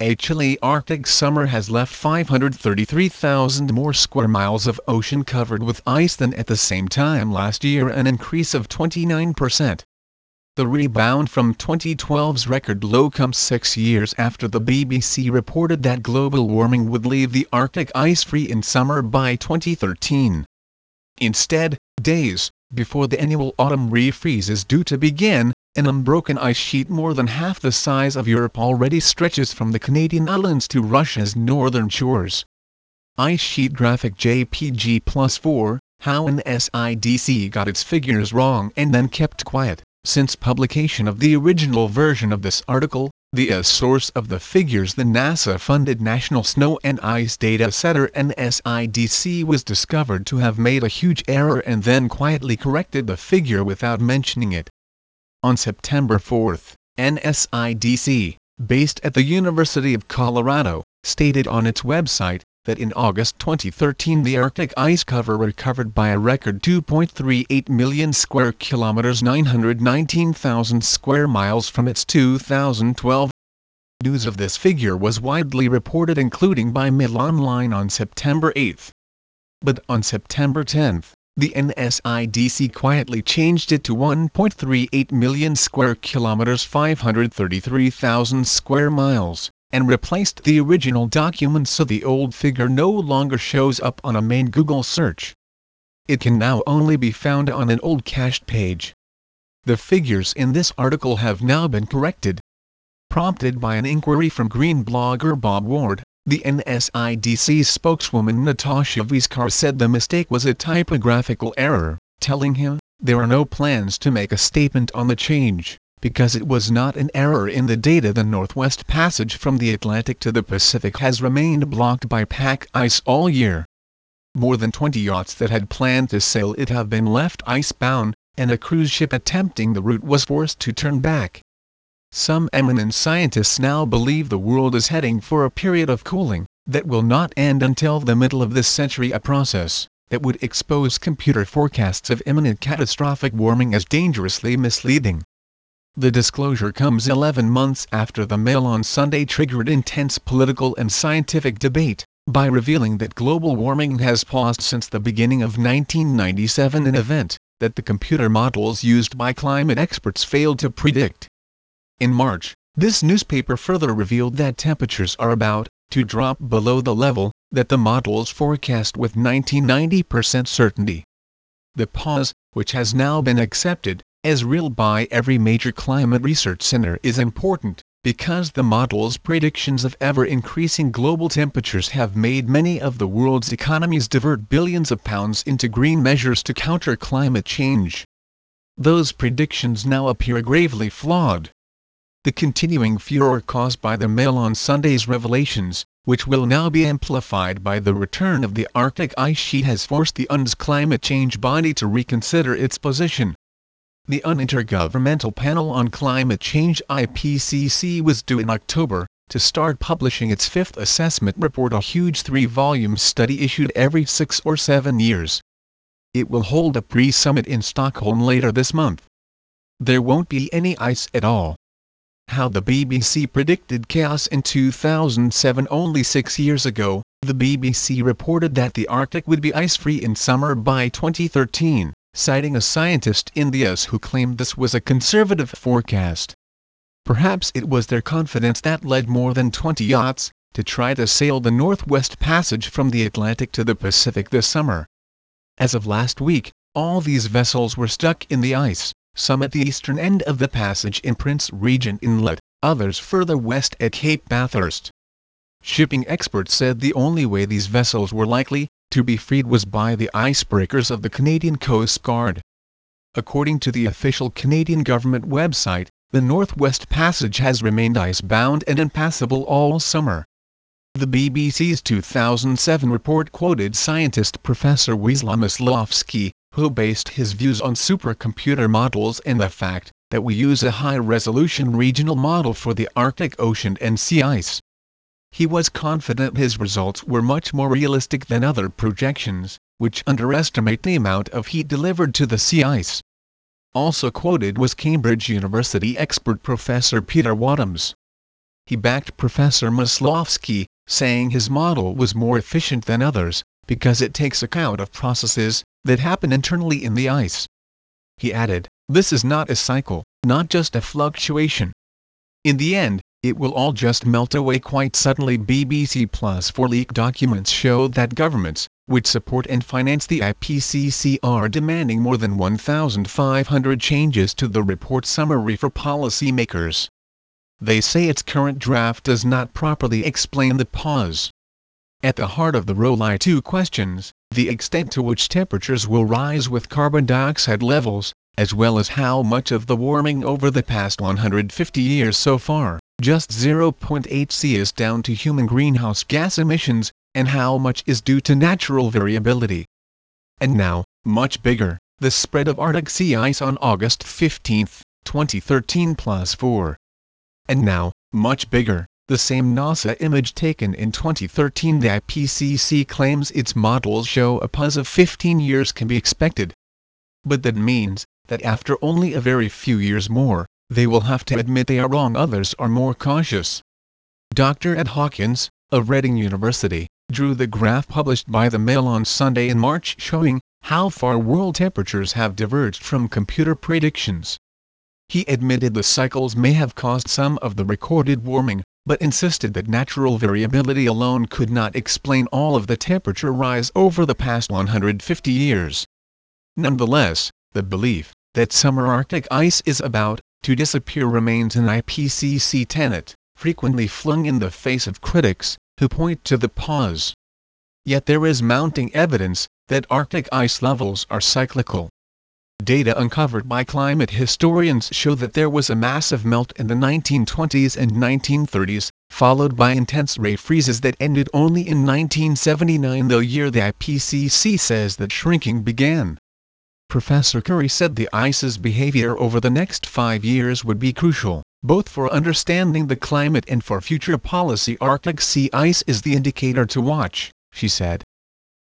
a chilly Arctic summer has left 533,000 more square miles of ocean covered with ice than at the same time last year an increase of 29%. The rebound from 2012's record low comes six years after the BBC reported that global warming would leave the Arctic ice-free in summer by 2013. Instead, days before the annual autumn refreeze is due to begin, an unbroken ice sheet more than half the size of Europe already stretches from the Canadian islands to Russia's northern shores. Ice sheet graphic JPG plus 4, how NSIDC got its figures wrong and then kept quiet. Since publication of the original version of this article, the uh, source of the figures the NASA-funded National Snow and Ice Data Center NSIDC was discovered to have made a huge error and then quietly corrected the figure without mentioning it. On September 4, NSIDC, based at the University of Colorado, stated on its website, that in August 2013 the Arctic ice cover recovered by a record 2.38 million square kilometers 919,000 square miles from its 2012. News of this figure was widely reported including by Mail Online on September 8. But on September 10, the NSIDC quietly changed it to 1.38 million square kilometers 533,000 square miles and replaced the original document so the old figure no longer shows up on a main Google search. It can now only be found on an old cached page. The figures in this article have now been corrected. Prompted by an inquiry from Green blogger Bob Ward, the NSIDC spokeswoman Natasha Vizcarra said the mistake was a typographical error, telling him, there are no plans to make a statement on the change because it was not an error in the data the Northwest Passage from the Atlantic to the Pacific has remained blocked by pack ice all year. More than 20 yachts that had planned to sail it have been left icebound, and a cruise ship attempting the route was forced to turn back. Some eminent scientists now believe the world is heading for a period of cooling that will not end until the middle of this century a process that would expose computer forecasts of imminent catastrophic warming as dangerously misleading. The disclosure comes 11 months after the Mail on Sunday triggered intense political and scientific debate, by revealing that global warming has paused since the beginning of 1997 an event that the computer models used by climate experts failed to predict. In March, this newspaper further revealed that temperatures are about to drop below the level that the models forecast with 1990% certainty. The pause, which has now been accepted, as real by every major climate research center is important, because the model's predictions of ever-increasing global temperatures have made many of the world's economies divert billions of pounds into green measures to counter climate change. Those predictions now appear gravely flawed. The continuing furor caused by the Mail on Sunday's revelations, which will now be amplified by the return of the Arctic ice sheet has forced the UN's climate change body to reconsider its position the UN Intergovernmental Panel on Climate Change IPCC was due in October to start publishing its fifth assessment report a huge three-volume study issued every six or seven years. It will hold a pre-summit in Stockholm later this month. There won't be any ice at all. How the BBC predicted chaos in 2007 only six years ago, the BBC reported that the Arctic would be ice-free in summer by 2013 citing a scientist in the US who claimed this was a conservative forecast. Perhaps it was their confidence that led more than 20 yachts to try to sail the Northwest Passage from the Atlantic to the Pacific this summer. As of last week, all these vessels were stuck in the ice, some at the eastern end of the passage in Prince Regent Inlet, others further west at Cape Bathurst. Shipping experts said the only way these vessels were likely to be freed was by the icebreakers of the Canadian Coast Guard. According to the official Canadian government website, the Northwest Passage has remained icebound and impassable all summer. The BBC's 2007 report quoted scientist Professor Wieslaw who based his views on supercomputer models and the fact that we use a high-resolution regional model for the Arctic Ocean and sea ice. He was confident his results were much more realistic than other projections, which underestimate the amount of heat delivered to the sea ice. Also quoted was Cambridge University expert Professor Peter Wadhams. he backed Professor Maslowski, saying his model was more efficient than others, because it takes account of processes that happen internally in the ice. He added, this is not a cycle, not just a fluctuation. In the end, it will all just melt away quite suddenly. BBC Plus 4 leaked documents show that governments, which support and finance the IPCC are demanding more than 1,500 changes to the report summary for policymakers. They say its current draft does not properly explain the pause. At the heart of the ROLI 2 questions, the extent to which temperatures will rise with carbon dioxide levels, as well as how much of the warming over the past 150 years so far, just 0.8 C is down to human greenhouse gas emissions, and how much is due to natural variability. And now, much bigger, the spread of Arctic sea ice on August 15, 2013 plus 4 and now, much bigger, the same NASA image taken in 2013 the IPCC claims its models show a pause of 15 years can be expected. But that means, that after only a very few years more, they will have to admit they are wrong others are more cautious. Dr. Ed Hawkins, of Reading University, drew the graph published by the Mail on Sunday in March showing how far world temperatures have diverged from computer predictions. He admitted the cycles may have caused some of the recorded warming, but insisted that natural variability alone could not explain all of the temperature rise over the past 150 years. Nonetheless, the belief that summer Arctic ice is about to disappear remains an IPCC tenet, frequently flung in the face of critics who point to the pause. Yet there is mounting evidence that Arctic ice levels are cyclical. Data uncovered by climate historians show that there was a massive melt in the 1920s and 1930s, followed by intense ray freezes that ended only in 1979 the year the IPCC says that shrinking began. Professor Curry said the ice's behavior over the next five years would be crucial, both for understanding the climate and for future policy Arctic sea ice is the indicator to watch, she said.